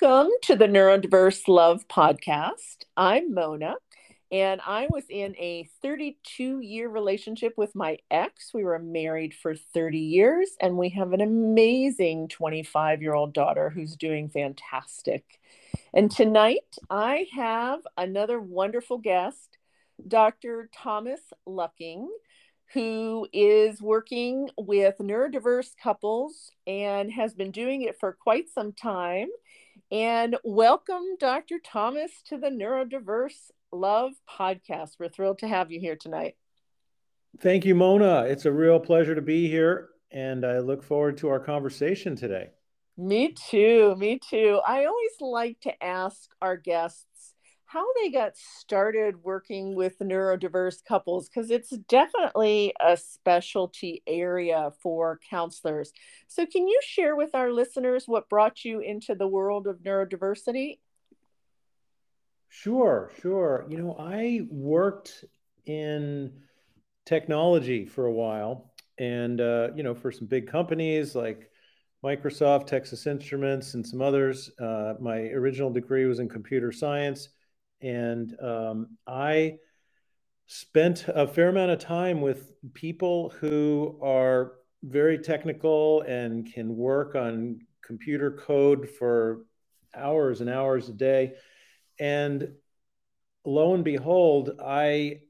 Welcome to the Neurodiverse Love Podcast. I'm Mona, and I was in a 32 year relationship with my ex. We were married for 30 years, and we have an amazing 25 year old daughter who's doing fantastic. And tonight I have another wonderful guest, Dr. Thomas Lucking who is working with neurodiverse couples and has been doing it for quite some time. And welcome, Dr. Thomas, to the Neurodiverse Love podcast. We're thrilled to have you here tonight. Thank you, Mona. It's a real pleasure to be here, and I look forward to our conversation today. Me too. Me too. I always like to ask our guests how they got started working with neurodiverse couples because it's definitely a specialty area for counselors. So, can you share with our listeners what brought you into the world of neurodiversity? Sure, sure. You know, I worked in technology for a while and, uh, you know, for some big companies like Microsoft, Texas Instruments, and some others. Uh, my original degree was in computer science and um, I spent a fair amount of time with people who are very technical and can work on computer code for hours and hours a day. And lo and behold, I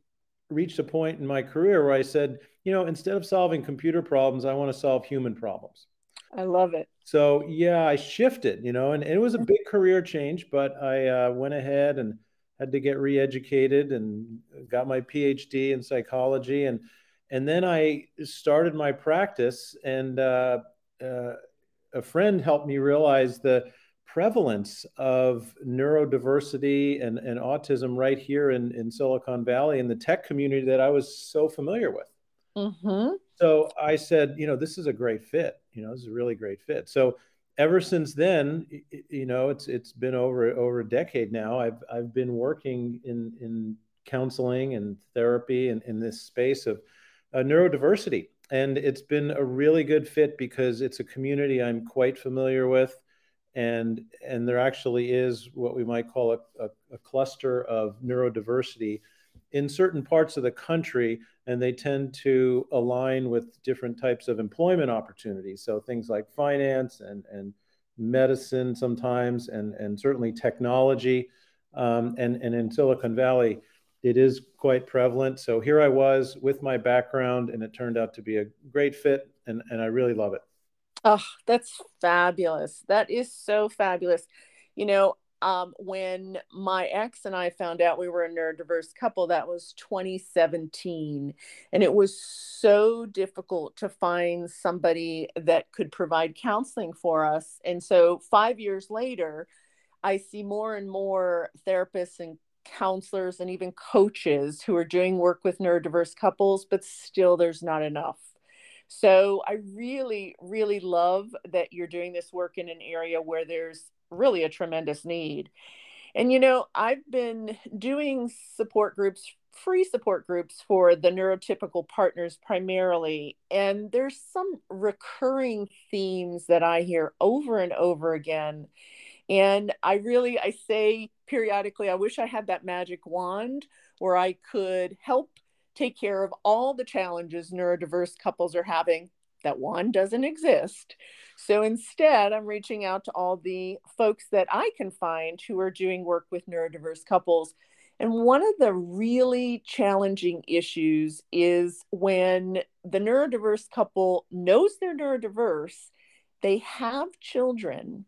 reached a point in my career where I said, you know, instead of solving computer problems, I want to solve human problems. I love it. So yeah, I shifted, you know, and, and it was a big career change, but I uh, went ahead and had to get re-educated and got my phd in psychology. And and then i started my practice and uh, uh, a friend helped me realize the prevalence of neurodiversity and, and autism right here in, in silicon valley in the tech community that i was so familiar with. Mm-hmm. so i said you know this is a great fit. You know this is a really great fit. So ever since then, you know, it's it's been over over a decade now. I've I've been working in in counseling and therapy and in this space of uh, neurodiversity, and it's been a really good fit because it's a community I'm quite familiar with, and and there actually is what we might call a, a, a cluster of neurodiversity in certain parts of the country and they tend to align with different types of employment opportunities. So things like finance and, and medicine sometimes, and, and certainly technology. Um, and, and in Silicon Valley, it is quite prevalent. So here I was with my background, and it turned out to be a great fit, and, and I really love it. Oh, that's fabulous. That is so fabulous. You know, um, when my ex and I found out we were a neurodiverse couple, that was 2017. And it was so difficult to find somebody that could provide counseling for us. And so, five years later, I see more and more therapists and counselors and even coaches who are doing work with neurodiverse couples, but still there's not enough. So I really, really love that you're doing this work in an area where there's really a tremendous need. And you know, I've been doing support groups, free support groups for the neurotypical partners primarily, and there's some recurring themes that I hear over and over again. And I really I say periodically I wish I had that magic wand where I could help take care of all the challenges neurodiverse couples are having that one doesn't exist. So instead, I'm reaching out to all the folks that I can find who are doing work with neurodiverse couples. And one of the really challenging issues is when the neurodiverse couple knows they're neurodiverse, they have children,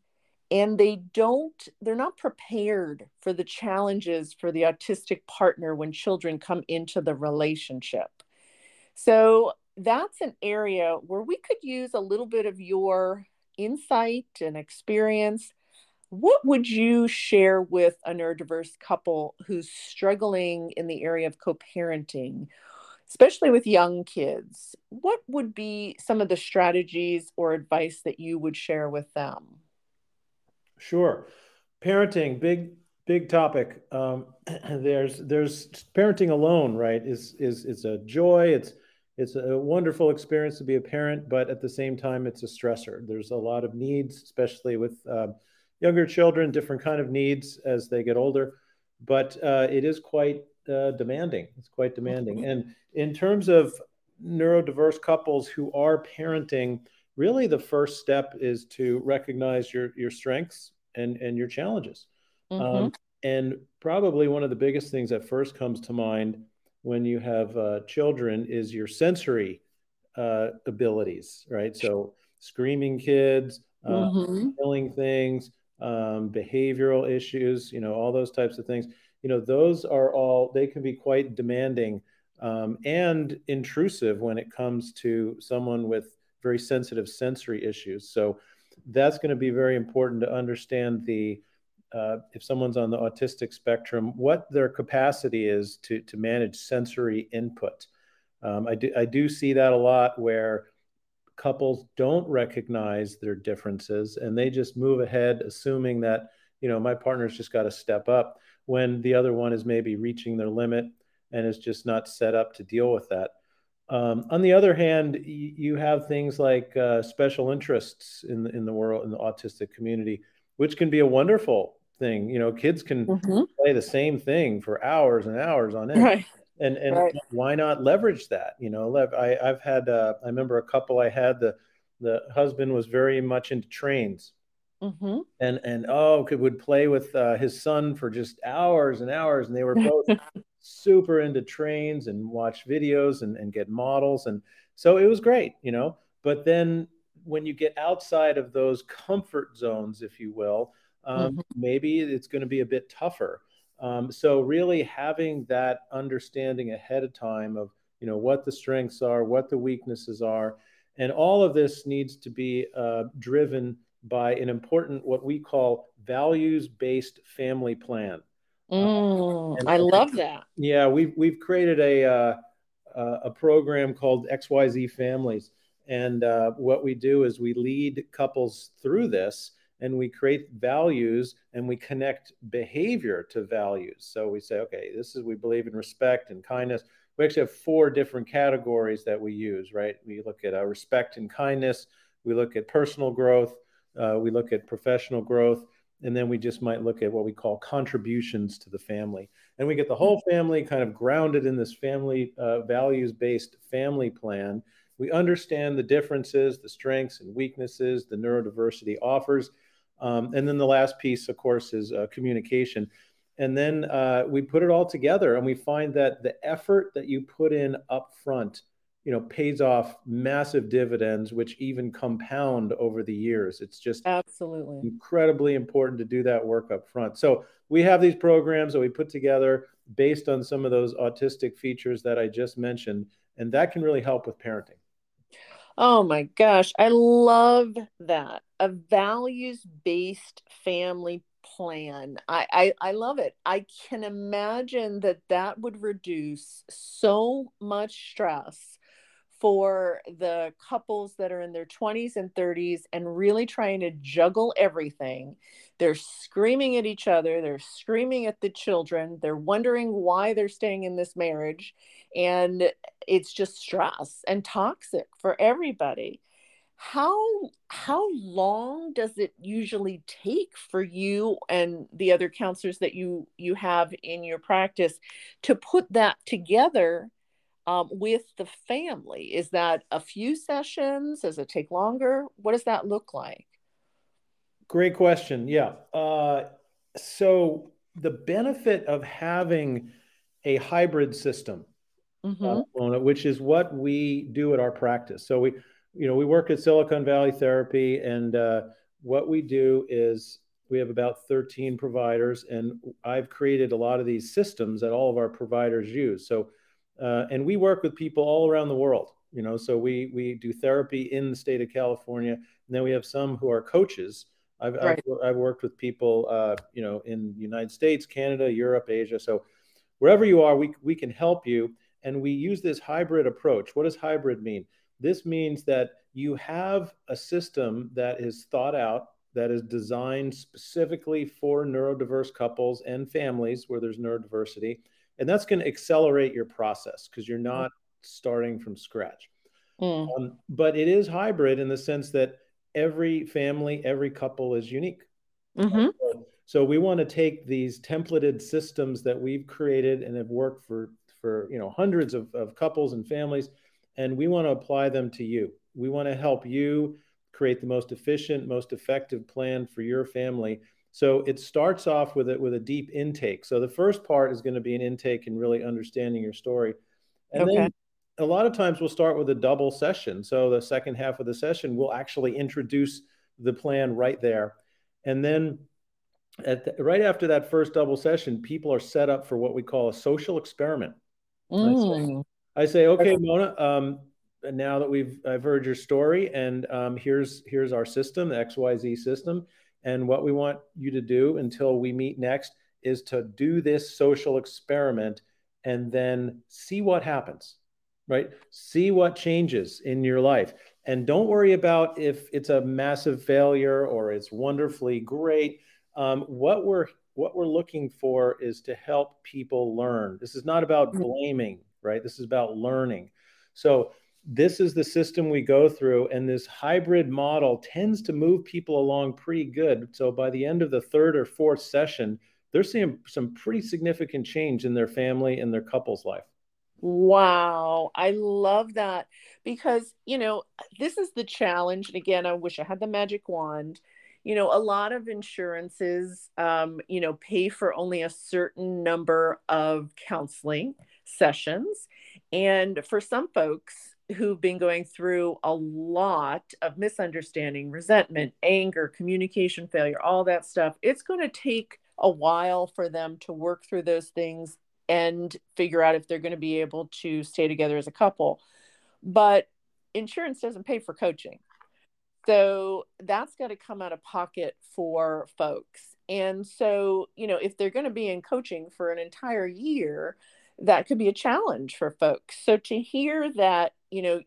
and they don't, they're not prepared for the challenges for the autistic partner when children come into the relationship. So that's an area where we could use a little bit of your insight and experience. What would you share with a neurodiverse couple who's struggling in the area of co parenting, especially with young kids? What would be some of the strategies or advice that you would share with them? Sure. Parenting, big big topic. Um, there's there's parenting alone, right? Is is is a joy. It's it's a wonderful experience to be a parent, but at the same time, it's a stressor. There's a lot of needs, especially with uh, younger children, different kind of needs as they get older, but uh, it is quite uh, demanding. It's quite demanding. Mm-hmm. And in terms of neurodiverse couples who are parenting, really the first step is to recognize your your strengths and and your challenges. Mm-hmm. Um, and probably one of the biggest things that first comes to mind when you have uh, children is your sensory uh, abilities, right? So screaming kids, uh, mm-hmm. killing things, um, behavioral issues, you know, all those types of things. You know, those are all they can be quite demanding um, and intrusive when it comes to someone with very sensitive sensory issues. So that's going to be very important to understand the uh, if someone's on the autistic spectrum, what their capacity is to to manage sensory input. Um, I do I do see that a lot where couples don't recognize their differences and they just move ahead assuming that you know my partner's just got to step up when the other one is maybe reaching their limit and is just not set up to deal with that um, on the other hand you have things like uh, special interests in in the world in the autistic community which can be a wonderful thing you know kids can mm-hmm. play the same thing for hours and hours on end right and and right. why not leverage that you know I, i've had uh, i remember a couple i had the the husband was very much into trains mm-hmm. and and oh could would play with uh, his son for just hours and hours and they were both super into trains and watch videos and, and get models and so it was great you know but then when you get outside of those comfort zones if you will um, mm-hmm. maybe it's going to be a bit tougher um, so really having that understanding ahead of time of you know what the strengths are, what the weaknesses are, and all of this needs to be uh, driven by an important what we call values-based family plan. Mm, I love that. Yeah, we've we've created a uh, a program called XYZ Families, and uh, what we do is we lead couples through this and we create values and we connect behavior to values. So we say, okay, this is we believe in respect and kindness. We actually have four different categories that we use, right? We look at uh, respect and kindness, we look at personal growth, uh, we look at professional growth, and then we just might look at what we call contributions to the family. And we get the whole family kind of grounded in this family uh, values based family plan. We understand the differences, the strengths and weaknesses the neurodiversity offers um, and then the last piece, of course, is uh, communication. And then uh, we put it all together and we find that the effort that you put in up front, you know, pays off massive dividends, which even compound over the years. It's just absolutely incredibly important to do that work up front. So we have these programs that we put together based on some of those autistic features that I just mentioned, and that can really help with parenting. Oh my gosh, I love that. A values based family plan. I, I, I love it. I can imagine that that would reduce so much stress for the couples that are in their 20s and 30s and really trying to juggle everything. They're screaming at each other, they're screaming at the children, they're wondering why they're staying in this marriage. And it's just stress and toxic for everybody. How how long does it usually take for you and the other counselors that you you have in your practice to put that together um, with the family? Is that a few sessions? Does it take longer? What does that look like? Great question. Yeah. Uh, so the benefit of having a hybrid system, mm-hmm. uh, which is what we do at our practice. So we, you know, we work at Silicon Valley Therapy, and uh, what we do is we have about 13 providers, and I've created a lot of these systems that all of our providers use. So uh, and we work with people all around the world. You know, so we we do therapy in the state of California, and then we have some who are coaches. I've right. I've, I've, worked with people, uh, you know, in the United States, Canada, Europe, Asia. So wherever you are, we we can help you, and we use this hybrid approach. What does hybrid mean? This means that you have a system that is thought out, that is designed specifically for neurodiverse couples and families where there's neurodiversity and that's going to accelerate your process because you're mm. not starting from scratch. Mm. Um, but it is hybrid in the sense that every family, every couple is unique. Mm-hmm. So, so we want to take these templated systems that we've created and have worked for for you know hundreds of, of couples and families, and we want to apply them to you. We want to help you create the most efficient, most effective plan for your family. So it starts off with it with a deep intake. So the first part is going to be an intake and really understanding your story. And okay. then a lot of times we'll start with a double session. So the second half of the session, we'll actually introduce the plan right there. And then at the, right after that first double session, people are set up for what we call a social experiment. Mm. I, say, I, say, okay, Mona, um, now that we've I've heard your story, and um, here's here's our system, the XYZ system, and what we want you to do until we meet next is to do this social experiment and then see what happens right? See what changes in your life. And don't worry about if it's a massive failure or it's wonderfully great. Um, what we're what we're looking for is to help people learn. This is not about mm-hmm. blaming, right? This is about learning. So this is the system we go through, and this hybrid model tends to move people along pretty good. So by the end of the third or fourth session, they're seeing some pretty significant change in their family and their couple's life. Wow, I love that because, you know, this is the challenge. And again, I wish I had the magic wand. You know, a lot of insurances, um, you know, pay for only a certain number of counseling sessions. And for some folks who've been going through a lot of misunderstanding, resentment, anger, communication failure, all that stuff, it's going to take a while for them to work through those things and figure out if they're going to be able to stay together as a couple. But insurance doesn't pay for coaching. So that's got to come out of pocket for folks. And so, you know, if they're going to be in coaching for an entire year, that could be a challenge for folks. So to hear that, you know,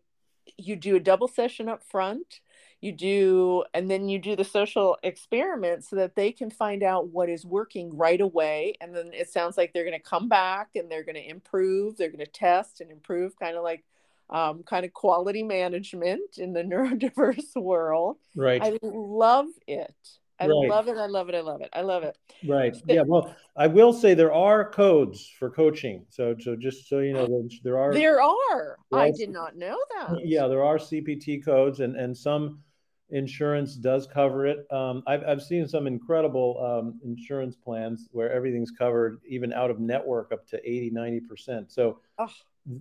you do a double session up front you do and then you do the social experiment so that they can find out what is working right away and then it sounds like they're going to come back and they're going to improve they're going to test and improve kind of like um, kind of quality management in the neurodiverse world. Right. I love it I right. love it. I love it. I love it. I love it. Right. Yeah. Well, I will say there are codes for coaching. So, so just so you know, there are. There are. There I did not know that. Yeah, there are CPT codes, and and some insurance does cover it. Um, I've, I've seen some incredible um, insurance plans where everything's covered, even out of network, up to 80, 90%. So oh.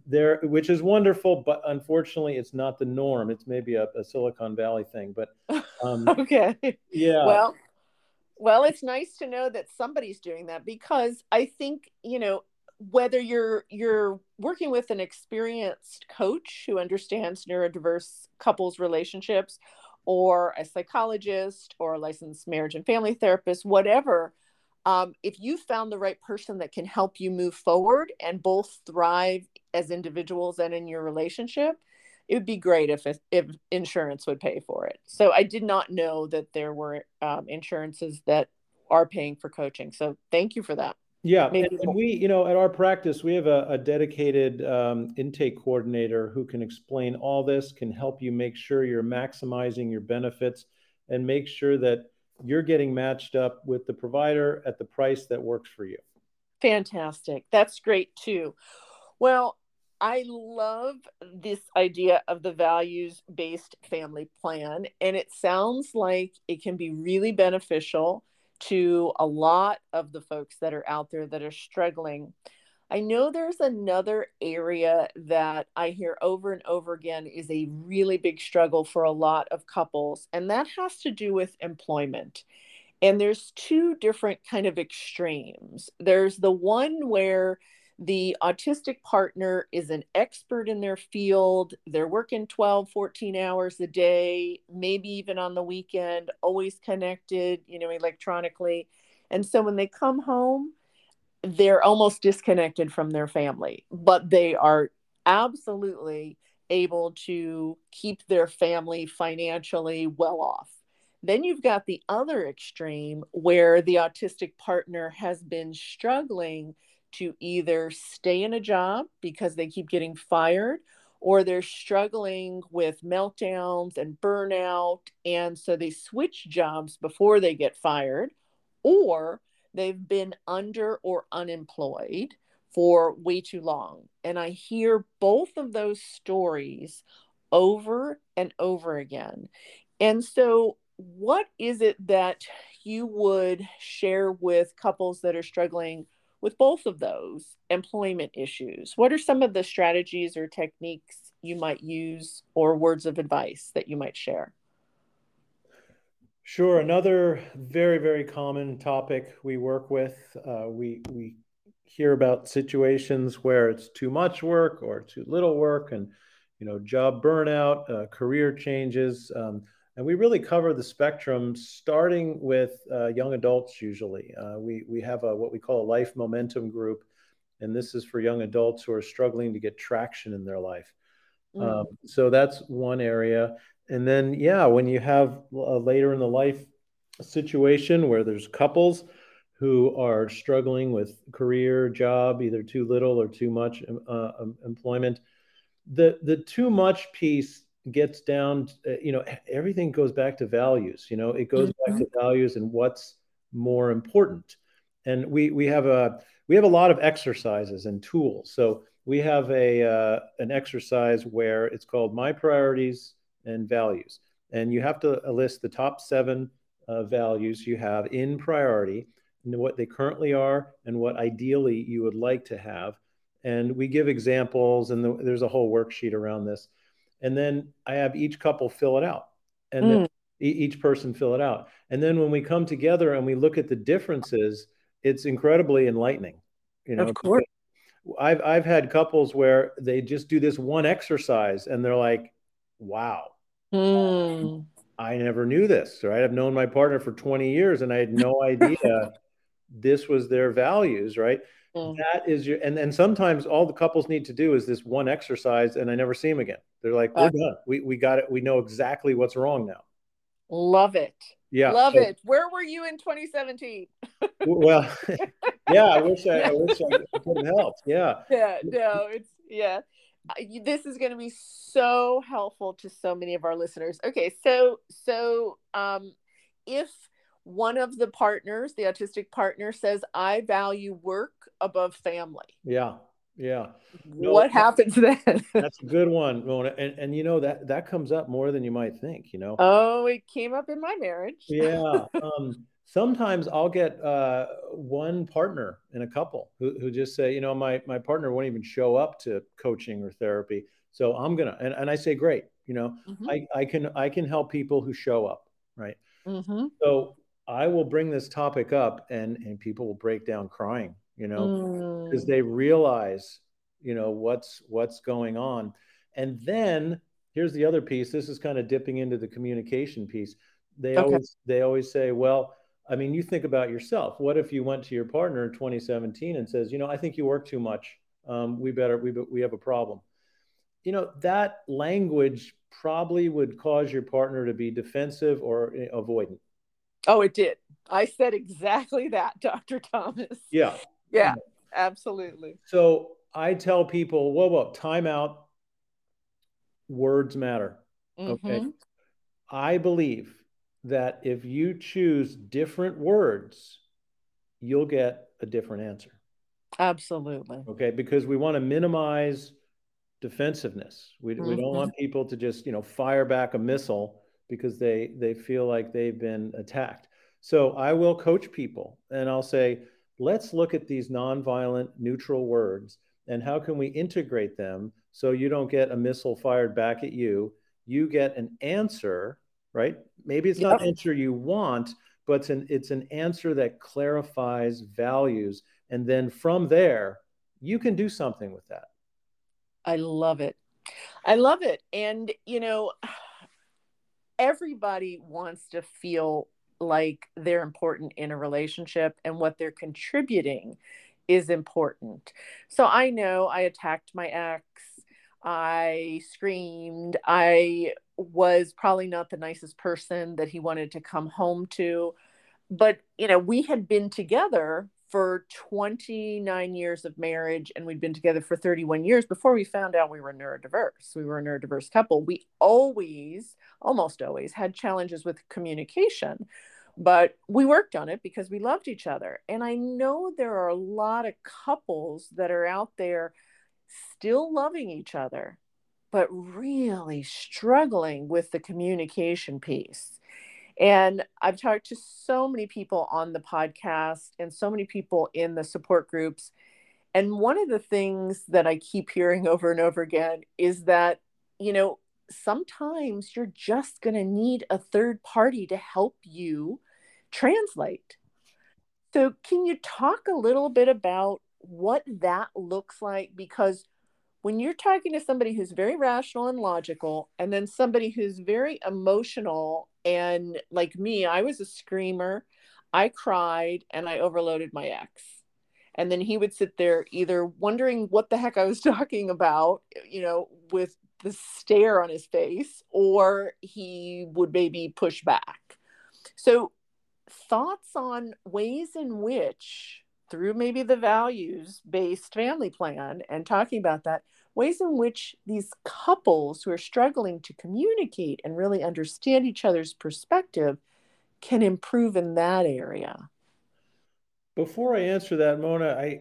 There, which is wonderful, but unfortunately, it's not the norm. It's maybe a, a Silicon Valley thing, but um, okay. Yeah. Well, well, it's nice to know that somebody's doing that because I think, you know, whether you're you're working with an experienced coach who understands neurodiverse couples relationships or a psychologist or a licensed marriage and family therapist, whatever, um, if you found the right person that can help you move forward and both thrive as individuals and in your relationship, it would be great if if insurance would pay for it. So I did not know that there were um, insurances that are paying for coaching. So thank you for that. Yeah, and, and, we, you know, at our practice, we have a, a dedicated um, intake coordinator who can explain all this, can help you make sure you're maximizing your benefits, and make sure that you're getting matched up with the provider at the price that works for you. Fantastic. That's great too. Well, I love this idea of the values based family plan, and it sounds like it can be really beneficial to a lot of the folks that are out there that are struggling. I know there's another area that I hear over and over again is a really big struggle for a lot of couples, and that has to do with employment. And there's two different kind of extremes. There's the one where the autistic partner is an expert in their field. They're working 12, 14 hours a day, maybe even on the weekend, always connected, you know, electronically. And so when they come home, they're almost disconnected from their family, but they are absolutely able to keep their family financially well off. Then you've got the other extreme where the autistic partner has been struggling to either stay in a job because they keep getting fired or they're struggling with meltdowns and burnout. And so they switch jobs before they get fired, or they've been under or unemployed for way too long. And I hear both of those stories over and over again. And so, what is it that you would share with couples that are struggling with both of those employment issues? What are some of the strategies or techniques you might use or words of advice that you might share? Sure. Another very, very common topic we work with. Uh, we we hear about situations where it's too much work or too little work, and you know, job burnout, uh, career changes, um, and we really cover the spectrum, starting with uh, young adults. Usually, uh, we we have a what we call a life momentum group, and this is for young adults who are struggling to get traction in their life. Mm. Um, so that's one area. And then, yeah, when you have a later in the life situation where there's couples who are struggling with career, job, either too little or too much uh, employment, the the too much piece gets down. Uh, you know, everything goes back to values. You know, it goes mm-hmm. back to values and what's more important. And we we have a we have a lot of exercises and tools. So we have a uh, an exercise where it's called my priorities and values. And you have to list the top seven uh, values you have in priority and what they currently are and what ideally you would like to have. And we give examples and the, there's a whole worksheet around this. And then i have each couple fill it out and mm. each person fill it out. And then when we come together and we look at the differences it's incredibly enlightening you know? Of course. I've I've had couples where they just do this one exercise and they're like, "Wow, mm. I never knew this." Right? I've known my partner for 20 years and I had no idea this was their values. Right? Mm. That is your and and sometimes all the couples need to do is this one exercise and I never see them again. They're like, "We're done. We we got it. We know exactly what's wrong now." Love it. Yeah. Love so, it. Where were you in 2017? well, yeah, I wish I, I wish I could have helped. Yeah. Yeah, no, it's yeah. This is going to be so helpful to so many of our listeners. Okay, so so um if one of the partners, the autistic partner says I value work above family. Yeah. Yeah. what no, happens then? that's a good one, Mona. And and you know that that comes up more than you might think, you know. Oh, it came up in my marriage. yeah. Um sometimes I'll get uh one partner in a couple who, who just say, you know, my my partner won't even show up to coaching or therapy. So I'm gonna and, and I say, great, you know, mm-hmm. I, I can I can help people who show up, right? Mm-hmm. So I will bring this topic up and and people will break down crying you know, because mm. they realize, you know, what's what's going on. And then here's the other piece. This is kind of dipping into the communication piece. They okay. always they always say, well, I mean, you think about yourself. What if you went to your partner in 2017 and says, you know, I think you work too much. Um, we better we we have a problem. You know, that language probably would cause your partner to be defensive or eh, avoidant. Oh, it did. I said exactly that, Dr. Thomas. Yeah. Yeah, absolutely. So I tell people, whoa, whoa, time out. Words matter. Mm-hmm. Okay. I believe that if you choose different words, you'll get a different answer. Absolutely. Okay. Because we want to minimize defensiveness. We, mm-hmm. we don't want mm-hmm. people to just, you know, fire back a missile because they they feel like they've been attacked. So I will coach people and I'll say, let's look at these nonviolent neutral words and how can we integrate them so you don't get a missile fired back at you you get an answer right? Maybe it's not an answer you want but it's an, it's an answer that clarifies values. And then from there you can do something with that. I love it. I love it. And you know everybody wants to feel like they're important in a relationship and what they're contributing is important. So I know I attacked my ex, I screamed, I was probably not the nicest person that he wanted to come home to. But, you know, we had been together for 29 years of marriage and we'd been together for 31 years before we found out we were neurodiverse. We were a neurodiverse couple. We always, almost always, had challenges with communication but we worked on it because we loved each other. And I know there are a lot of couples that are out there still loving each other, but really struggling with the communication piece. And I've talked to so many people on the podcast and so many people in the support groups. And one of the things that I keep hearing over and over again is that, you know, sometimes you're just going to need a third party to help you translate. So, can you talk a little bit about what that looks like? Because when you're talking to somebody who's very rational and logical, and then somebody who's very emotional, and like me, I was a screamer, I cried, and I overloaded my ex. And then he would sit there either wondering what the heck I was talking about, you know, with the stare on his face, or he would maybe push back. So, thoughts on ways in which through maybe the values based family plan and talking about that ways in which these couples who are struggling to communicate and really understand each other's perspective can improve in that area. Before i answer that mona i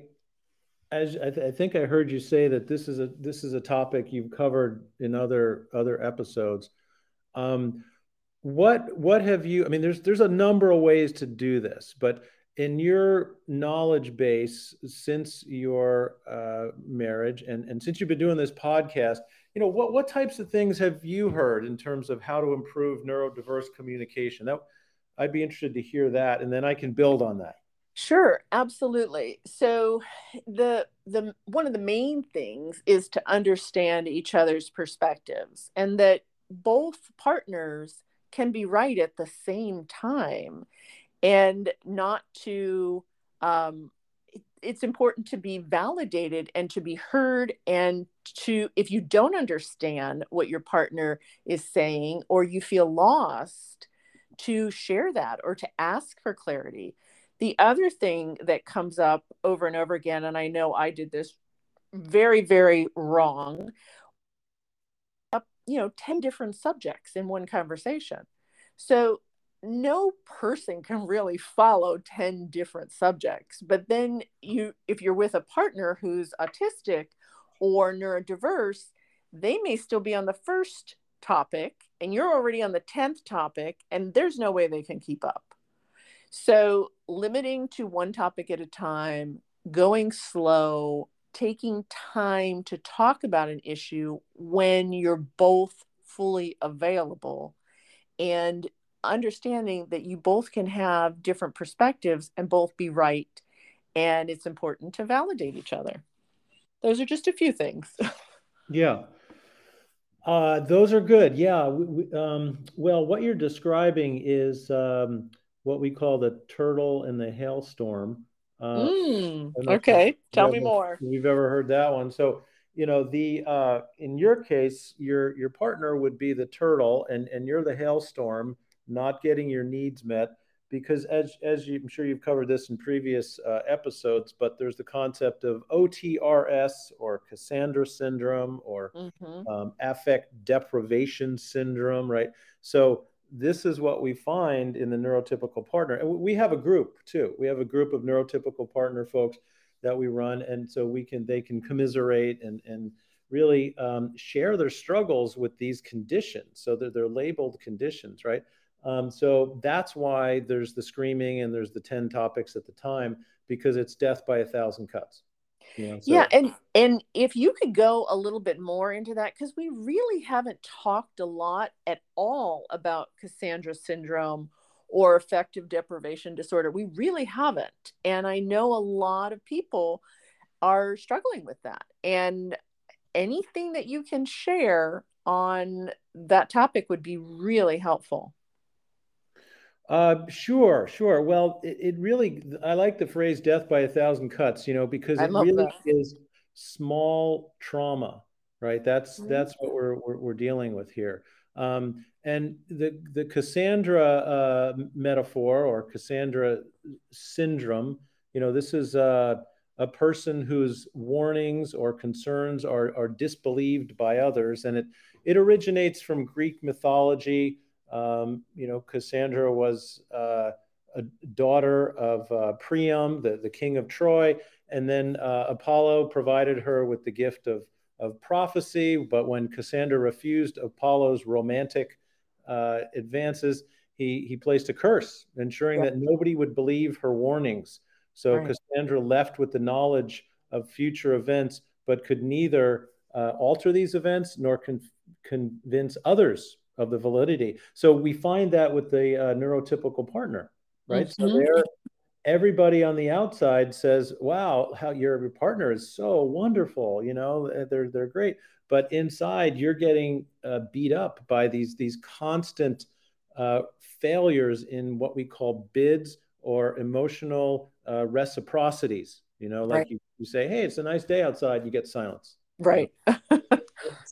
as I, th- I, think i heard you say that this is a this is a topic you've covered in other other episodes. Um, what what have you i mean there's there's a number of ways to do this but in your knowledge base since your uh, marriage and and since you've been doing this podcast you know what what types of things have you heard in terms of how to improve neurodiverse communication? That i'd be interested to hear that and then i can build on that. Sure, absolutely. So the the one of the main things is to understand each other's perspectives and that both partners can be right at the same time and not to um, it's important to be validated and to be heard and to if you don't understand what your partner is saying or you feel lost to share that or to ask for clarity. The other thing that comes up over and over again and i know i did this very very wrong up you know 10 different subjects in one conversation. So no person can really follow 10 different subjects but then you if you're with a partner who's autistic or neurodiverse they may still be on the first topic and you're already on the 10th topic and there's no way they can keep up. So limiting to one topic at a time going slow taking time to talk about an issue when you're both fully available and understanding that you both can have different perspectives and both be right and it's important to validate each other. Those are just a few things. Yeah. Uh, those are good. Yeah we, we, um, well what you're describing is um, what we call the turtle in the hailstorm. Uh, mm, okay. tell me more. you've ever heard that one. So you know the uh, in your case your your partner would be the turtle and and you're the hailstorm not getting your needs met because as as you, I'm sure you've covered this in previous uh, episodes, but there's the concept of OTRS or Cassandra syndrome or mm-hmm. um, affect deprivation syndrome, right? So this is what we find in the neurotypical partner, and we have a group too. We have a group of neurotypical partner folks that we run, and so we can they can commiserate and and really um, share their struggles with these conditions. So they're, they're labeled conditions, right? Um, so that's why there's the screaming and there's the 10 topics at the time because it's death by a thousand cuts. So. Yeah, and and if you could go a little bit more into that because we really haven't talked a lot at all about Cassandra syndrome or affective deprivation disorder. We really haven't. And I know a lot of people are struggling with that. And anything that you can share on that topic would be really helpful. Uh, sure, sure. Well, it, it, really, I like the phrase "death by a thousand cuts," you know, because it really that. is small trauma, right? That's mm-hmm. that's what we're, we're, we're dealing with here. Um, and the the Cassandra uh, metaphor or Cassandra syndrome, you know, this is a, a person whose warnings or concerns are are disbelieved by others, and it it originates from Greek mythology. Um, you know, Cassandra was uh, a daughter of uh, Priam, the, the king of Troy. And then uh, Apollo provided her with the gift of, of prophecy. But when Cassandra refused Apollo's romantic uh, advances, he, he placed a curse, ensuring yeah. that nobody would believe her warnings. So right. Cassandra left with the knowledge of future events, but could neither uh, alter these events nor con- convince others of the validity. So we find that with the uh, neurotypical partner right? Mm-hmm. So there, everybody on the outside says, "Wow, how your partner is so wonderful," you know, eh, they're they're great. But inside, you're getting uh, beat up by these these constant uh, failures in what we call bids or emotional uh, reciprocities. You know, like right. you, you say, "Hey, it's a nice day outside," you get silence. Right.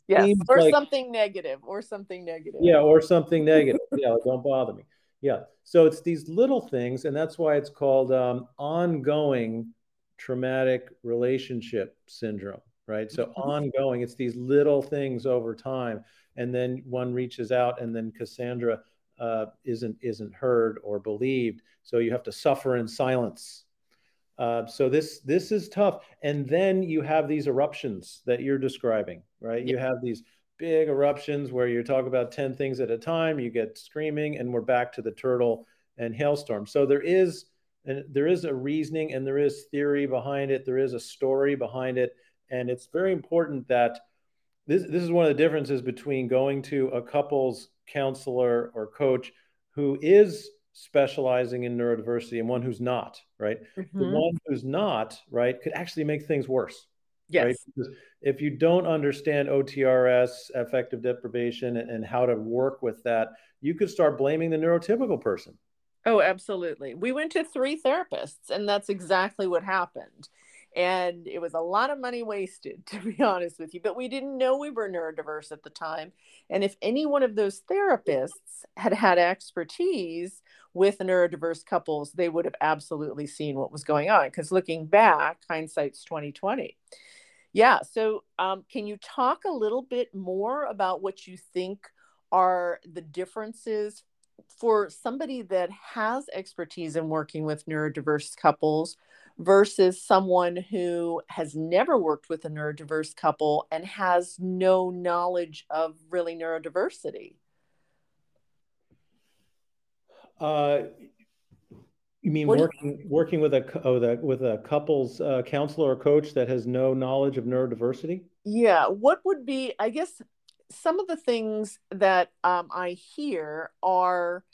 yes, or like, something negative, or something negative. Yeah, or something negative. yeah, don't bother me. Yeah. So it's these little things, and that's why it's called um, ongoing traumatic relationship syndrome, right? So mm-hmm. ongoing, it's these little things over time, and then one reaches out, and then Cassandra uh, isn't isn't heard or believed. So you have to suffer in silence. Uh, so this this is tough, and then you have these eruptions that you're describing, right? You have these big eruptions where you talk about 10 things at a time, you get screaming, and we're back to the turtle and hailstorm. So there is and there is a reasoning and there is theory behind it. There is a story behind it. And it's very important that this, this is one of the differences between going to a couples counselor or coach who is specializing in neurodiversity and one who's not, right? Mm-hmm. The one who's not, right, could actually make things worse. Yes. Right? Because if you don't understand OTRS, affective deprivation, and, and how to work with that, you could start blaming the neurotypical person. Oh, absolutely. We went to three therapists, and that's exactly what happened. And it was a lot of money wasted, to be honest with you. But we didn't know we were neurodiverse at the time. And if any one of those therapists had had expertise with neurodiverse couples, they would have absolutely seen what was going on. Because looking back, hindsight's 2020. Yeah. So, um, can you talk a little bit more about what you think are the differences for somebody that has expertise in working with neurodiverse couples versus someone who has never worked with a neurodiverse couple and has no knowledge of really neurodiversity? Uh, you mean what working working with a oh, the, with a couples uh, counselor or coach that has no knowledge of neurodiversity? Yeah, what would be? I guess some of the things that um, I hear are,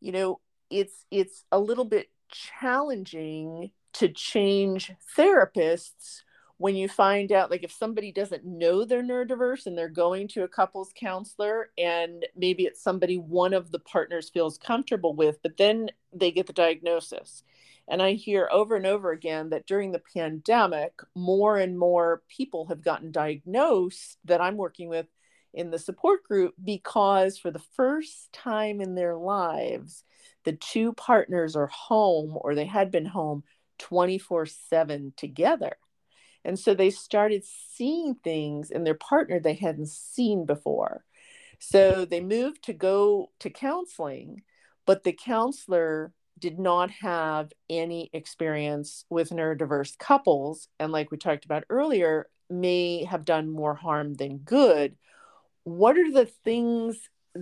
you know, it's it's a little bit challenging to change therapists when you find out like if somebody doesn't know they're neurodiverse and they're going to a couples counselor and maybe it's somebody one of the partners feels comfortable with but then they get the diagnosis. And i hear over and over again that during the pandemic more and more people have gotten diagnosed that i'm working with in the support group because for the first time in their lives the two partners are home or they had been home 24 7 together and so they started seeing things in their partner they hadn't seen before. So they moved to go to counseling, but the counselor did not have any experience with neurodiverse couples. And like we talked about earlier, may have done more harm than good. What are the things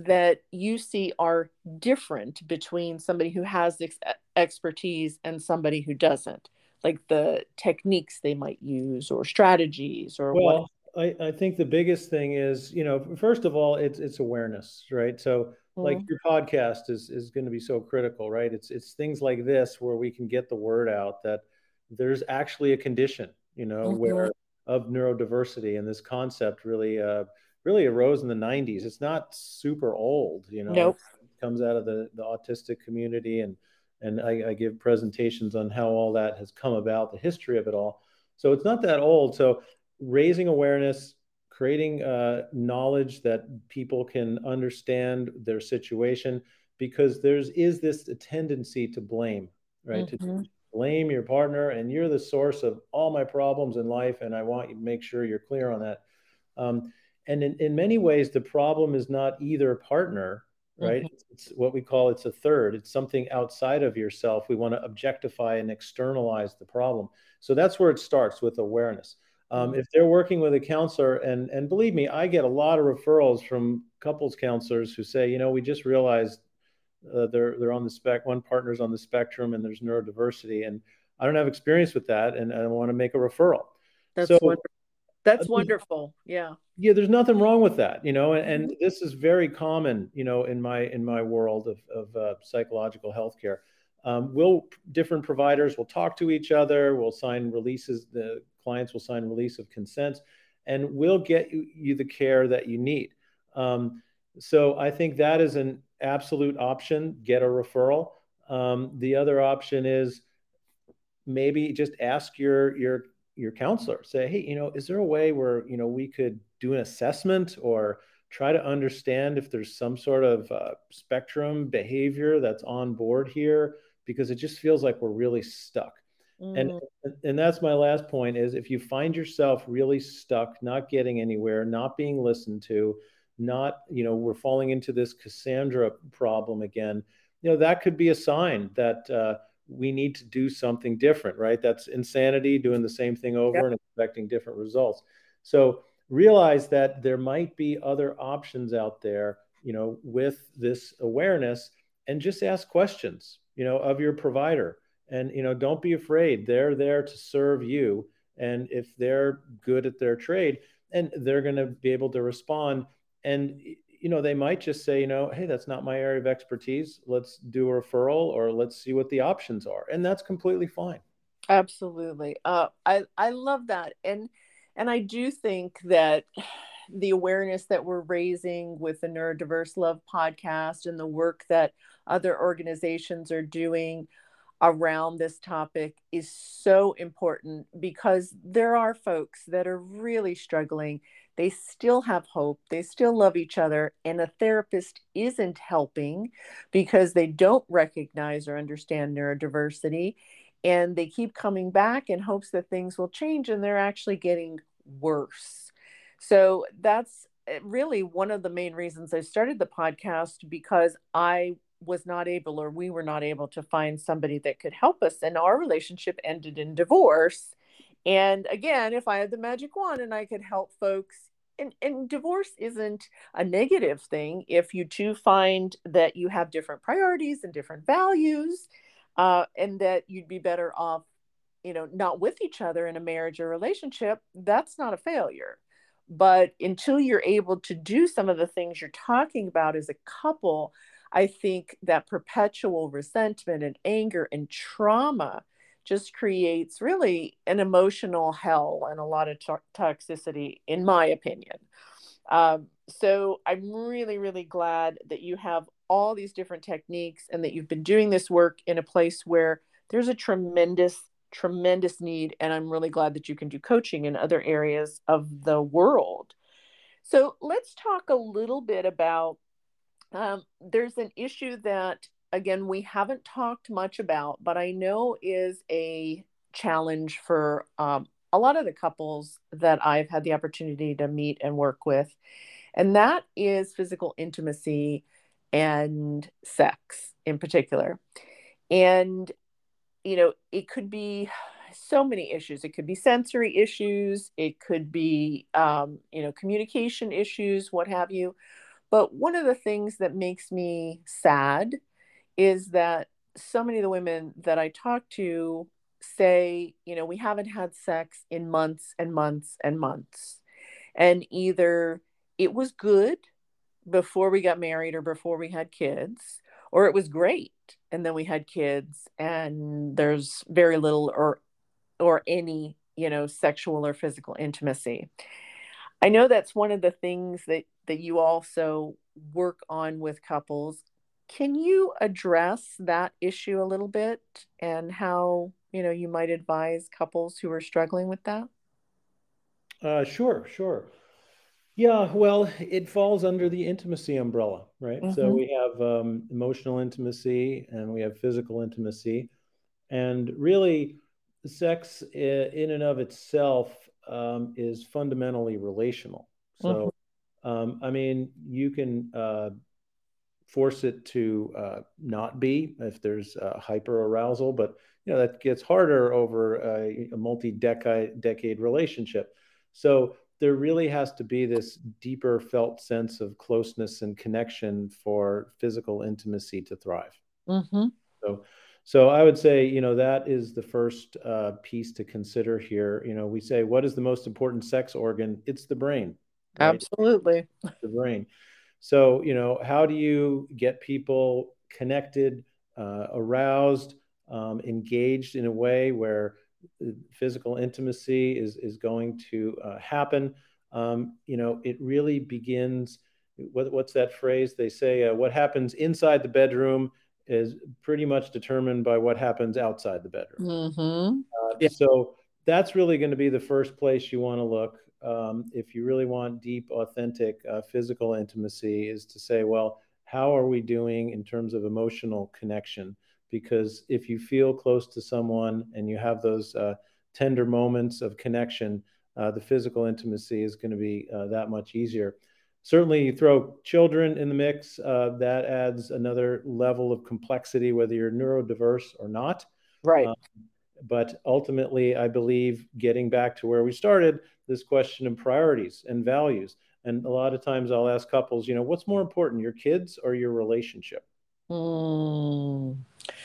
that you see are different between somebody who has ex- expertise and somebody who doesn't? like the techniques they might use or strategies or well, what? I, I think the biggest thing is, you know, first of all, it's it's awareness, right? So mm-hmm. like your podcast is is going to be so critical, right? It's it's things like this where we can get the word out that there's actually a condition, you know, mm-hmm. where of neurodiversity and this concept really uh really arose in the 90s. It's not super old, you know. Nope. It comes out of the the autistic community and and I, I, give presentations on how all that has come about, the history of it all. So it's not that old. So raising awareness, creating uh, knowledge that people can understand their situation, because there's is this tendency to blame, right? Mm-hmm. To blame your partner, and you're the source of all my problems in life, and I want you to make sure you're clear on that. Um, and in, in many ways, the problem is not either partner right? Mm-hmm. It's, what we call it's a third. It's something outside of yourself. We want to objectify and externalize the problem. So that's where it starts with awareness. Um, mm-hmm. if they're working with a counselor, and and believe me, I get a lot of referrals from couples counselors who say, you know, we just realized uh, they're they're on the spec. One partner's on the spectrum, and there's neurodiversity, and I don't have experience with that, and I want to make a referral. That's so, wonderful. That's wonderful. Yeah. Yeah, there's nothing wrong with that, you know, and, and mm-hmm. this is very common, you know, in my in my world of of uh, psychological healthcare. Um, we'll different providers will talk to each other. We'll sign releases. The clients will sign release of consents, and we'll get you, you the care that you need. Um, so I think that is an absolute option. Get a referral. Um, the other option is maybe just ask your your your counselor say hey you know is there a way where you know we could do an assessment or try to understand if there's some sort of uh, spectrum behavior that's on board here because it just feels like we're really stuck mm. and and that's my last point is if you find yourself really stuck not getting anywhere not being listened to not you know we're falling into this cassandra problem again you know that could be a sign that uh, we need to do something different, right? That's insanity, doing the same thing over yep. and expecting different results. So realize that there might be other options out there, you know, with this awareness and just ask questions, you know, of your provider. And, you know, don't be afraid. They're there to serve you. And if they're good at their trade, and they're going to be able to respond. And you know, they might just say, you know, hey, that's not my area of expertise. Let's do a referral or let's see what the options are. And that's completely fine. Absolutely. Uh, I, I love that. And, and I do think that the awareness that we're raising with the Neurodiverse Love podcast and the work that other organizations are doing around this topic is so important because there are folks that are really struggling they still have hope. They still love each other. And a therapist isn't helping because they don't recognize or understand neurodiversity. And they keep coming back in hopes that things will change, and they're actually getting worse. So that's eh, really one of the main reasons I started the podcast because I was not able, or we were not able to find somebody that could help us. And our relationship ended in divorce. And again, if I had the magic wand and I could help folks, and, and divorce isn't a negative thing if you two find that you have different priorities and different values, uh, and that you'd be better off, you know, not with each other in a marriage or relationship, that's not a failure. But until you're able to do some of the things you're talking about as a couple, I think that perpetual resentment and anger and trauma just creates really an emotional hell and a lot of to- toxicity, in my opinion. Um, so I'm really, really glad that you have all these different techniques and that you've been doing this work in a place where there's a tremendous, tremendous need. And I'm really glad that you can do coaching in other areas of the world. So let's talk a little bit about um, there's an issue that again, we haven't talked much about, but I know is a challenge for um, a lot of the couples that I've had the opportunity to meet and work with. And that is physical intimacy and sex in particular. And, you know, it could be so many issues. It could be sensory issues, it could be, um, you know, communication issues, what have you. But one of the things that makes me sad is that so many of the women that I talk to say, you know, we haven't had sex in months and months and months. And either it was good before we got married or before we had kids, or it was great and then we had kids and there's very little or or any, you know, sexual or physical intimacy. I know that's one of the things that that you also work on with couples can you address that issue a little bit and how you know you might advise couples who are struggling with that? Uh, sure, sure. Yeah, well, it falls under the intimacy umbrella, right? Mm-hmm. So we have um, emotional intimacy and we have physical intimacy, and really, sex in and of itself um, is fundamentally relational. So, mm-hmm. um, I mean, you can uh, force it to uh, not be if there's uh, hyper arousal, but you know that gets harder over a, a multi-decade relationship. So there really has to be this deeper felt sense of closeness and connection for physical intimacy to thrive. Mm-hmm. So, so I would say, you know, that is the first uh, piece to consider here. You know, we say, what is the most important sex organ? It's the brain. Right? Absolutely. the brain. So, you know, how do you get people connected, uh, aroused, um, engaged in a way where physical intimacy is is going to uh, happen. Um, you know, it really begins. What, what's that phrase? They say uh, what happens inside the bedroom is pretty much determined by what happens outside the bedroom. Mm-hmm. Uh, yeah. So that's really going to be the first place you want to look um, if you really want deep, authentic uh, physical intimacy. Is to say, well, how are we doing in terms of emotional connection? because if you feel close to someone and you have those uh, tender moments of connection, uh, the physical intimacy is going to be uh, that much easier. Certainly, you throw children in the mix, uh, that adds another level of complexity, whether you're neurodiverse or not. Right. Um, but ultimately, I believe getting back to where we started, this question of priorities and values. And a lot of times I'll ask couples, you know, what's more important, your kids or your relationship? Mm.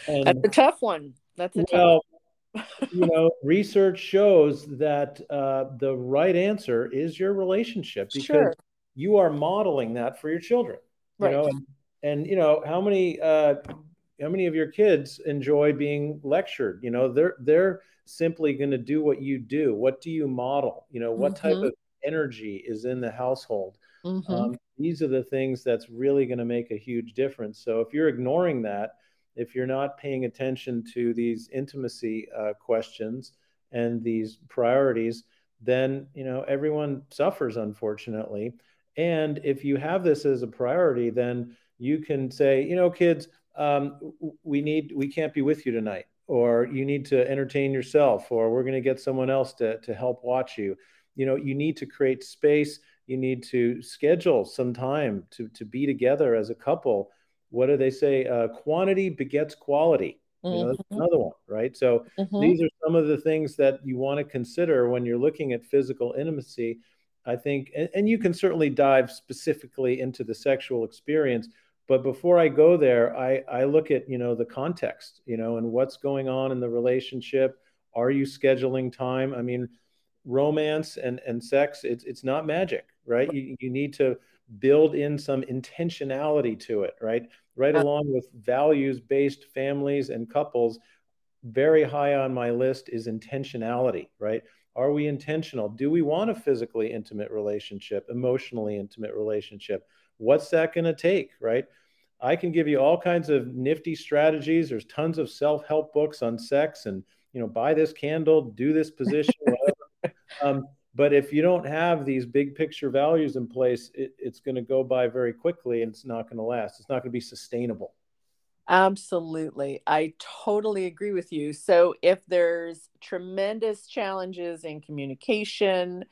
That's a tough one. That's a well, tough you know, research shows that uh, the right answer is your relationship because sure. you are modeling that for your children. Right. You know, and, and you know how many uh, how many of your kids enjoy being lectured? You know, they're they're simply going to do what you do. What do you model? You know, what mm-hmm. type of energy is in the household? Mm-hmm. Um, these are the things that's really going to make a huge difference. So if you're ignoring that, if you're not paying attention to these intimacy uh, questions and these priorities, then you know everyone suffers unfortunately. And if you have this as a priority, then you can say, you know, kids, um, we need, we can't be with you tonight, or you need to entertain yourself, or we're going to get someone else to to help watch you. You know, you need to create space you need to schedule some time to, to be together as a couple. What do they say? Uh, quantity begets quality. You know, that's mm-hmm. another one, right? So mm-hmm. these are some of the things that you want to consider when you're looking at physical intimacy. I think, and, and you can certainly dive specifically into the sexual experience, but before I go there, I, I look at you know the context, you know, and what's going on in the relationship. Are you scheduling time? I mean, romance and, and sex, it's, it's not magic, right? You, you need to build in some intentionality to it, right? Right along with values based families and couples, very high on my list is intentionality, right? Are we intentional? Do we want a physically intimate relationship, emotionally intimate relationship? What's that going to take, right? I can give you all kinds of nifty strategies. There's tons of self-help books on sex and, you know, buy this candle, do this position, um, but if you don't have these big picture values in place, it, it's going to go by very quickly and it's not going to last. It's not going to be sustainable. Absolutely. I totally agree with you. So, if there's tremendous challenges in communication,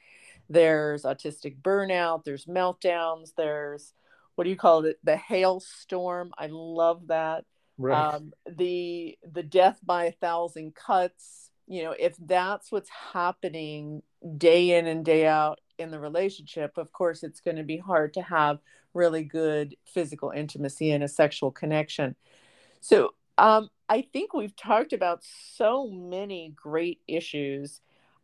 there's autistic burnout, there's meltdowns, there's what do you call it? The hailstorm. I love that. Right. Um, the the death by a thousand cuts. You know, if that's what's happening day in and day out in the relationship, of course, it's going to be hard to have really good physical intimacy and a sexual connection. So, um, I think we've talked about so many great issues.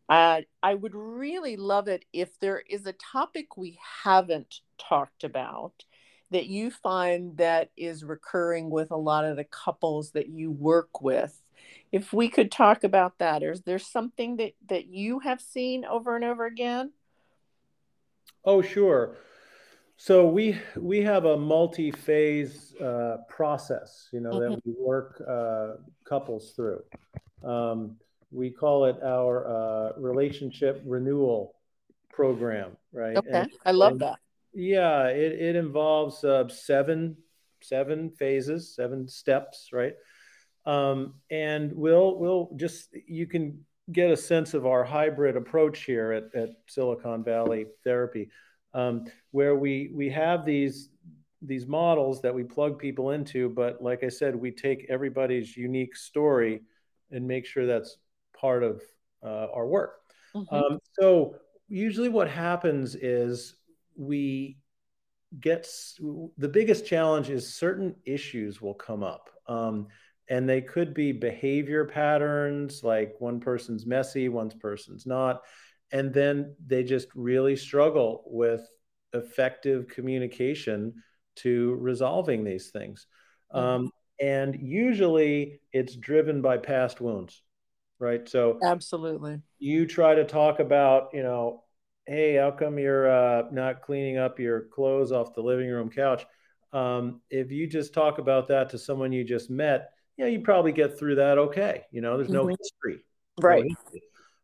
Uh, I would really love it if there is a topic we haven't talked about that you find that is recurring with a lot of the couples that you work with if we could talk about that is there something that that you have seen over and over again? Oh sure. So we we have a multi-phase uh, process you know mm-hmm. that we work uh, couples through. Um, we call it our uh, relationship renewal program right? Okay and, i love that yeah it, it involves uh, seven seven phases seven steps right um, and we'll we'll just you can get a sense of our hybrid approach here at, at Silicon Valley Therapy, um, where we we have these these models that we plug people into, but like I said, we take everybody's unique story and make sure that's part of uh, our work. Mm-hmm. Um, so usually, what happens is we get the biggest challenge is certain issues will come up. Um, and they could be behavior patterns like one person's messy one person's not and then they just really struggle with effective communication to resolving these things mm-hmm. um, and usually it's driven by past wounds right so absolutely you try to talk about you know hey how come you're uh, not cleaning up your clothes off the living room couch um, if you just talk about that to someone you just met you know, you probably get through that okay. You know, there's no mm-hmm. history. Right. No history.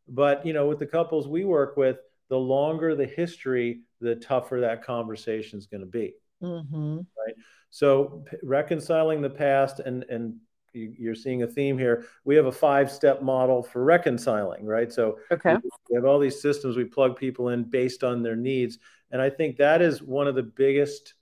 But, you know, with the couples we work with, the longer the history, the tougher that conversation is going to be. Mm-hmm. Right. So reconciling the past and, and you're seeing a theme here. We have a five step model for reconciling, right? So okay. we have all these systems we plug people in based on their needs. And I think that is one of the biggest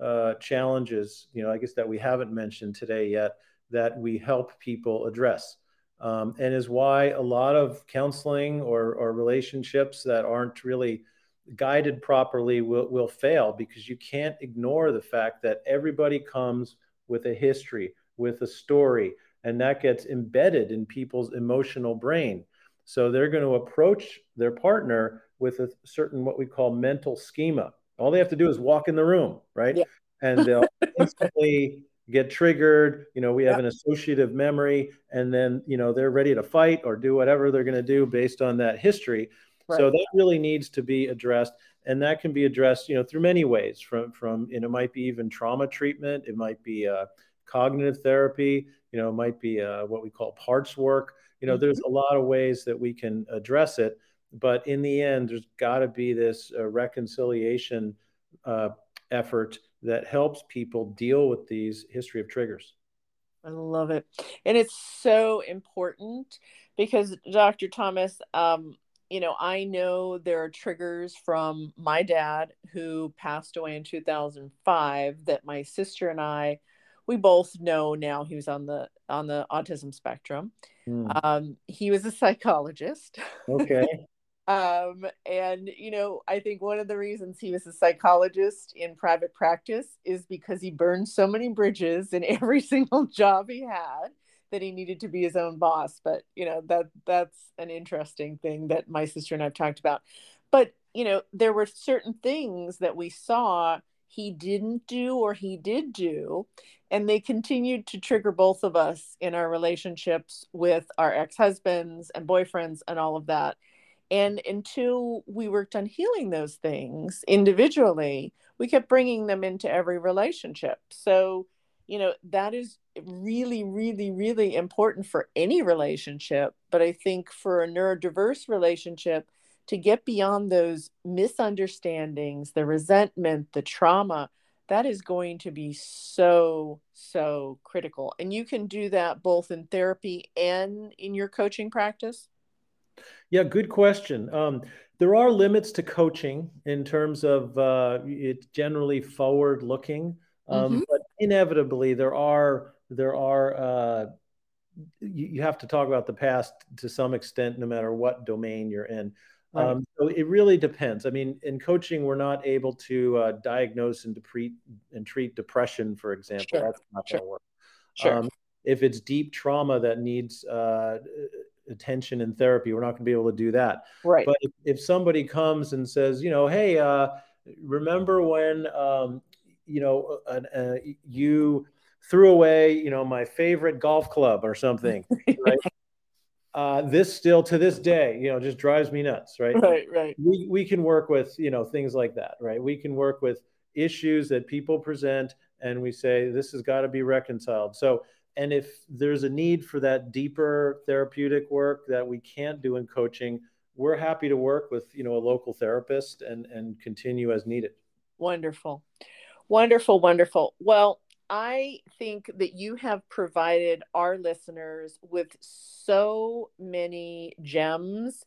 uh, challenges, you know, I guess that we haven't mentioned today yet that we help people address. Um, and is why a lot of counseling or, or relationships that aren't really guided properly will, will fail because you can't ignore the fact that everybody comes with a history, with a story, and that gets embedded in people's emotional brain. So they're going to approach their partner with a certain what we call mental schema. All they have to do is walk in the room, right? Yeah. And they'll instantly get triggered you know we have an associative memory and then you know they're ready to fight or do whatever they're going to do based on that history right. so that really needs to be addressed and that can be addressed you know through many ways from from you know it might be even trauma treatment it might be uh, cognitive therapy you know it might be uh, what we call parts work you know mm-hmm. there's a lot of ways that we can address it but in the end there's got to be this uh, reconciliation uh, effort that helps people deal with these history of triggers. I love it. And it's so important because Dr. Thomas, um, you know, I know there are triggers from my dad who passed away in 2005 that my sister and I we both know now he was on the on the autism spectrum. Mm. Um, he was a psychologist. Okay. Um, and, you know, I think one of the reasons he was a psychologist in private practice is because he burned so many bridges in every single job he had that he needed to be his own boss. But, you know, that that's an interesting thing that my sister and I've talked about. But, you know, there were certain things that we saw he didn't do or he did do and they continued to trigger both of us in our relationships with our ex-husbands and boyfriends and all of that and until we worked on healing those things individually, we kept bringing them into every relationship. So, you know, that is really, really, really important for any relationship. But I think for a neurodiverse relationship, to get beyond those misunderstandings, the resentment, the trauma, that is going to be so, so critical. And you can do that both in therapy and in your coaching practice. Yeah, good question. Um, there are limits to coaching in terms of uh, it's generally forward looking, um, mm-hmm. but inevitably there are there are uh, you, you, have to talk about the past to some extent, no matter what domain you're in. Right. Um, so it really depends. I mean, in coaching, we're not able to uh, diagnose and, deprete, and treat depression, for example. Sure. That's not sure. going to work. Sure. Um, if it's deep trauma that needs uh, attention and therapy. We're not going to be able to do that. Right. But if, if somebody comes and says, you know, hey, uh, remember when, um, you know, uh, uh, you threw away, you know, my favorite golf club or something, right? Uh, this still to this day, you know, just drives me nuts, right? Right, right. We, we can work with, you know, things like that, right? We can work with issues that people present and we say, this has got to be reconciled. So and if there's a need for that deeper therapeutic work that we can't do in coaching we're happy to work with you know a local therapist and and continue as needed wonderful wonderful wonderful well i think that you have provided our listeners with so many gems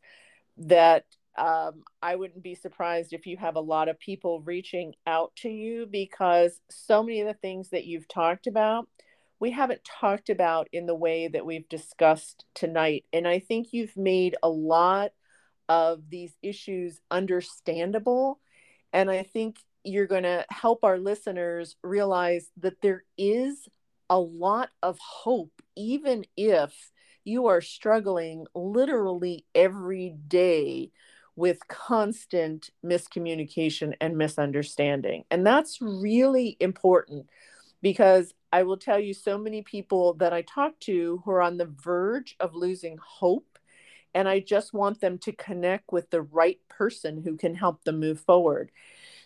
that um, I wouldn't be surprised if you have a lot of people reaching out to you because so many of the things that you've talked about, we haven't talked about in the way that we've discussed tonight. And I think you've made a lot of these issues understandable. And I think you're going to help our listeners realize that there is a lot of hope, even if you are struggling literally every day with constant miscommunication and misunderstanding. And that's really important because I will tell you so many people that I talk to who are on the verge of losing hope. And I just want them to connect with the right person who can help them move forward.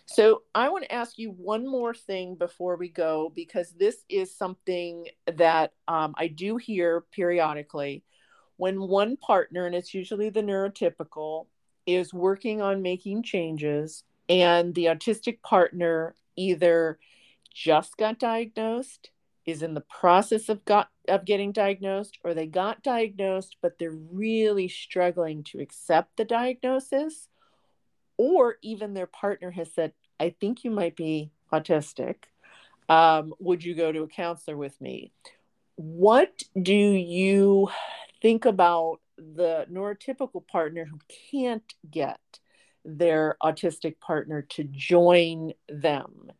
So, I want to ask you one more thing before we go, because this is something that um, I do hear periodically. When one partner, and it's usually the neurotypical, is working on making changes and the autistic partner either just got diagnosed is in the process of got of getting diagnosed or they got diagnosed but they're really struggling to accept the diagnosis or even their partner has said i think you might be autistic. Um, would you go to a counselor with me? What do you think about the neurotypical partner who can't get their autistic partner to join them?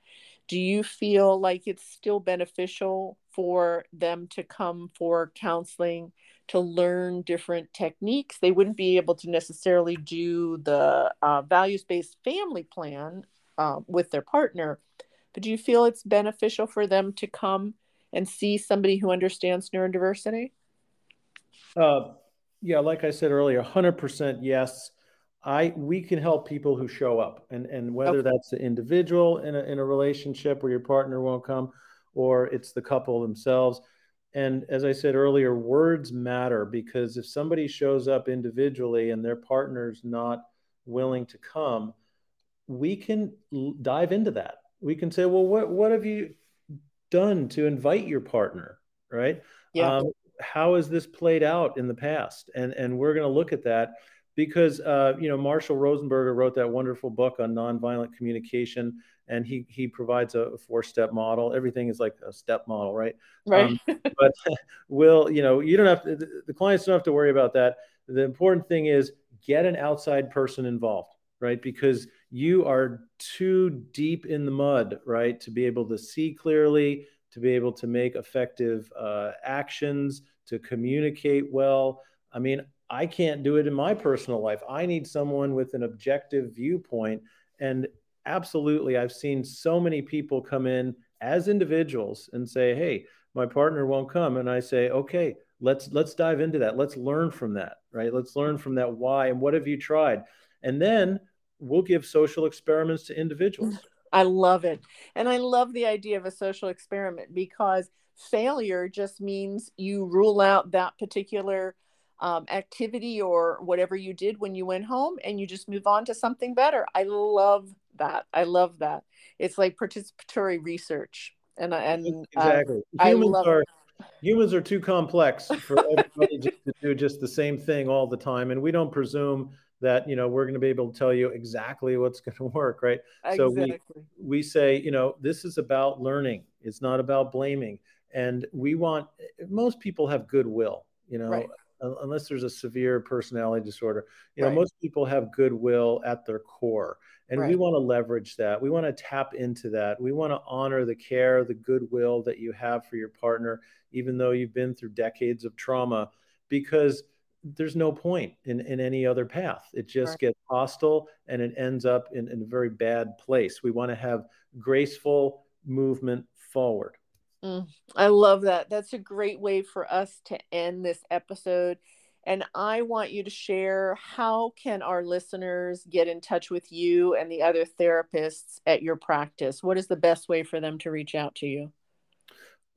Do you feel like it's still beneficial for them to come for counseling to learn different techniques they wouldn't be able to necessarily do the uh, values-based family plan uh, with their partner but do you feel it's beneficial for them to come and see somebody who understands neurodiversity uh, yeah, like I said earlier, 100% yes. I we can help people who show up, and and whether okay. that's the individual in a in a relationship where your partner won't come, or it's the couple themselves. And as I said earlier, words matter because if somebody shows up individually and their partner's not willing to come, we can dive into that. We can say, well, what what have you done to invite your partner, right? Yeah. Um, how has this played out in the past? And and we're going to look at that because uh, you know Marshall Rosenberger wrote that wonderful book on nonviolent communication, and he he provides a four step model. Everything is like a step model, right? Right. Um, but will you know you don't have to, the clients don't have to worry about that. The important thing is get an outside person involved, right? Because you are too deep in the mud, right, to be able to see clearly, to be able to make effective uh, actions, to communicate well. I mean, I can't do it in my personal life. I need someone with an objective viewpoint. And absolutely, I've seen so many people come in as individuals and say, "Hey, my partner won't come," and I say, "Okay, let's let's dive into that. Let's learn from that, right? Let's learn from that why and what have you tried, and then we'll give social experiments to individuals." I love it. And I love the idea of a social experiment because failure just means you rule out that particular um, activity or whatever you did when you went home and you just move on to something better. I love that. I love that. It's like participatory research. And, and exactly. Uh, humans are it. humans are too complex for everybody just to do just the same thing all the time. And we don't presume that you know we're going to be able to tell you exactly what's going to work right exactly. so we we say you know this is about learning it's not about blaming and we want most people have goodwill you know right. Unless there's a severe personality disorder you know right. most people have goodwill at their core and right. we want to leverage that we want to tap into that we want to honor the care the goodwill that you have for your partner even though you've been through decades of trauma because there's no point in, in any other path. It just right. gets hostile and it ends up in, in a very bad place. We want to have graceful movement forward. Mm, I love that. That's a great way for us to end this episode. And I want you to share how can our listeners get in touch with you and the other therapists at your practice? What is the best way for them to reach out to you?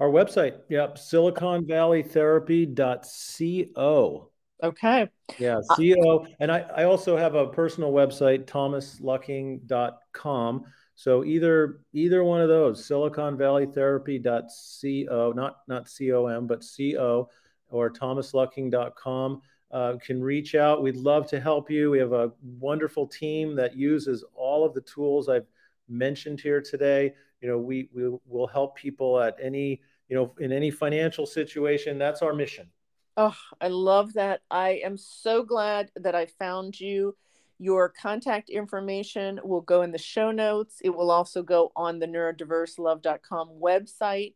Our website, yep, siliconvalleytherapy.co. Okay. Yeah, CO. And I, I also have a personal website, thomaslucking.com. So either either one of those, Silicon Valley siliconvalleytherapy.co, not not com, but co, or thomaslucking.com. uh, can reach out. We'd love to help you. We have a wonderful team that uses all of the tools I've mentioned here today. You know, we, we will help people at any, you know, in any financial situation. That's our mission. Oh, I love that. I am so glad that I found you. Your contact information will go in the show notes. It will also go on the neurodiverselove.com website,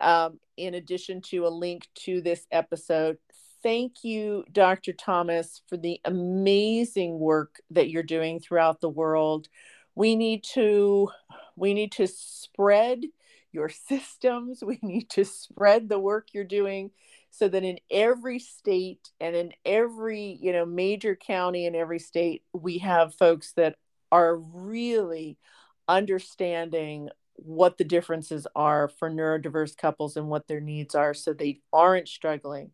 um, in addition to a link to this episode. Thank you, Dr. Thomas, for the amazing work that you're doing throughout the world. We need to we need to spread your systems. We need to spread the work you're doing so that in every state and in every you know major county in every state we have folks that are really understanding what the differences are for neurodiverse couples and what their needs are so they aren't struggling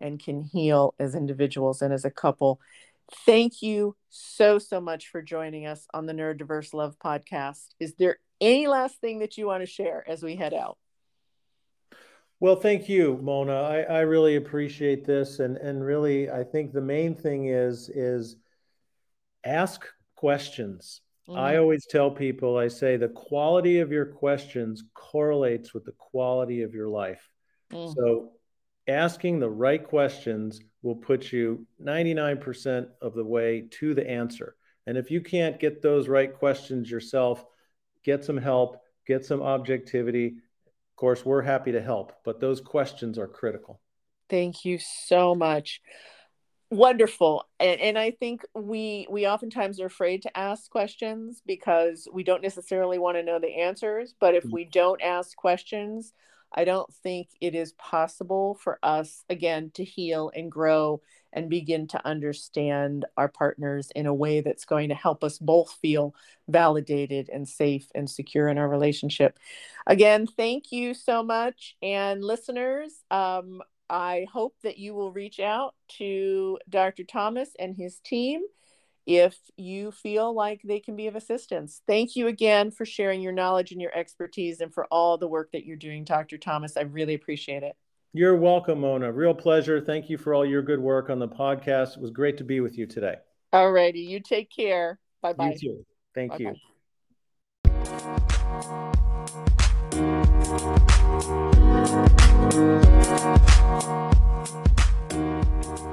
and can heal as individuals and as a couple. Thank you so so much for joining us on the neurodiverse love podcast. Is there any last thing that you want to share as we head out well, thank you, Mona. I, I really appreciate this, and and really, I think the main thing is is ask questions. Mm-hmm. I always tell people, I say the quality of your questions correlates with the quality of your life. Mm-hmm. So, asking the right questions will put you 99% of the way to the answer. And if you can't get those right questions yourself, get some help, get some objectivity, course, we're happy to help, but those questions are critical. Thank you so much. Wonderful. And, and I think we we oftentimes are afraid to ask questions because we don't necessarily want to know the answers. But if mm. we don't ask questions, I don't think it is possible for us, again, to heal and grow and begin to understand our partners in a way that's going to help us both feel validated and safe and secure in our relationship. Again, thank you so much. And listeners, um, I hope that you will reach out to Dr. Thomas and his team if you feel like they can be of assistance. Thank you again for sharing your knowledge and your expertise and for all the work that you're doing, Dr. Thomas. I really appreciate it. You're welcome, Mona. Real pleasure. Thank you for all your good work on the podcast. It was great to be with you today. All righty. You take care. Bye bye. You too. Thank Bye-bye.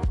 you.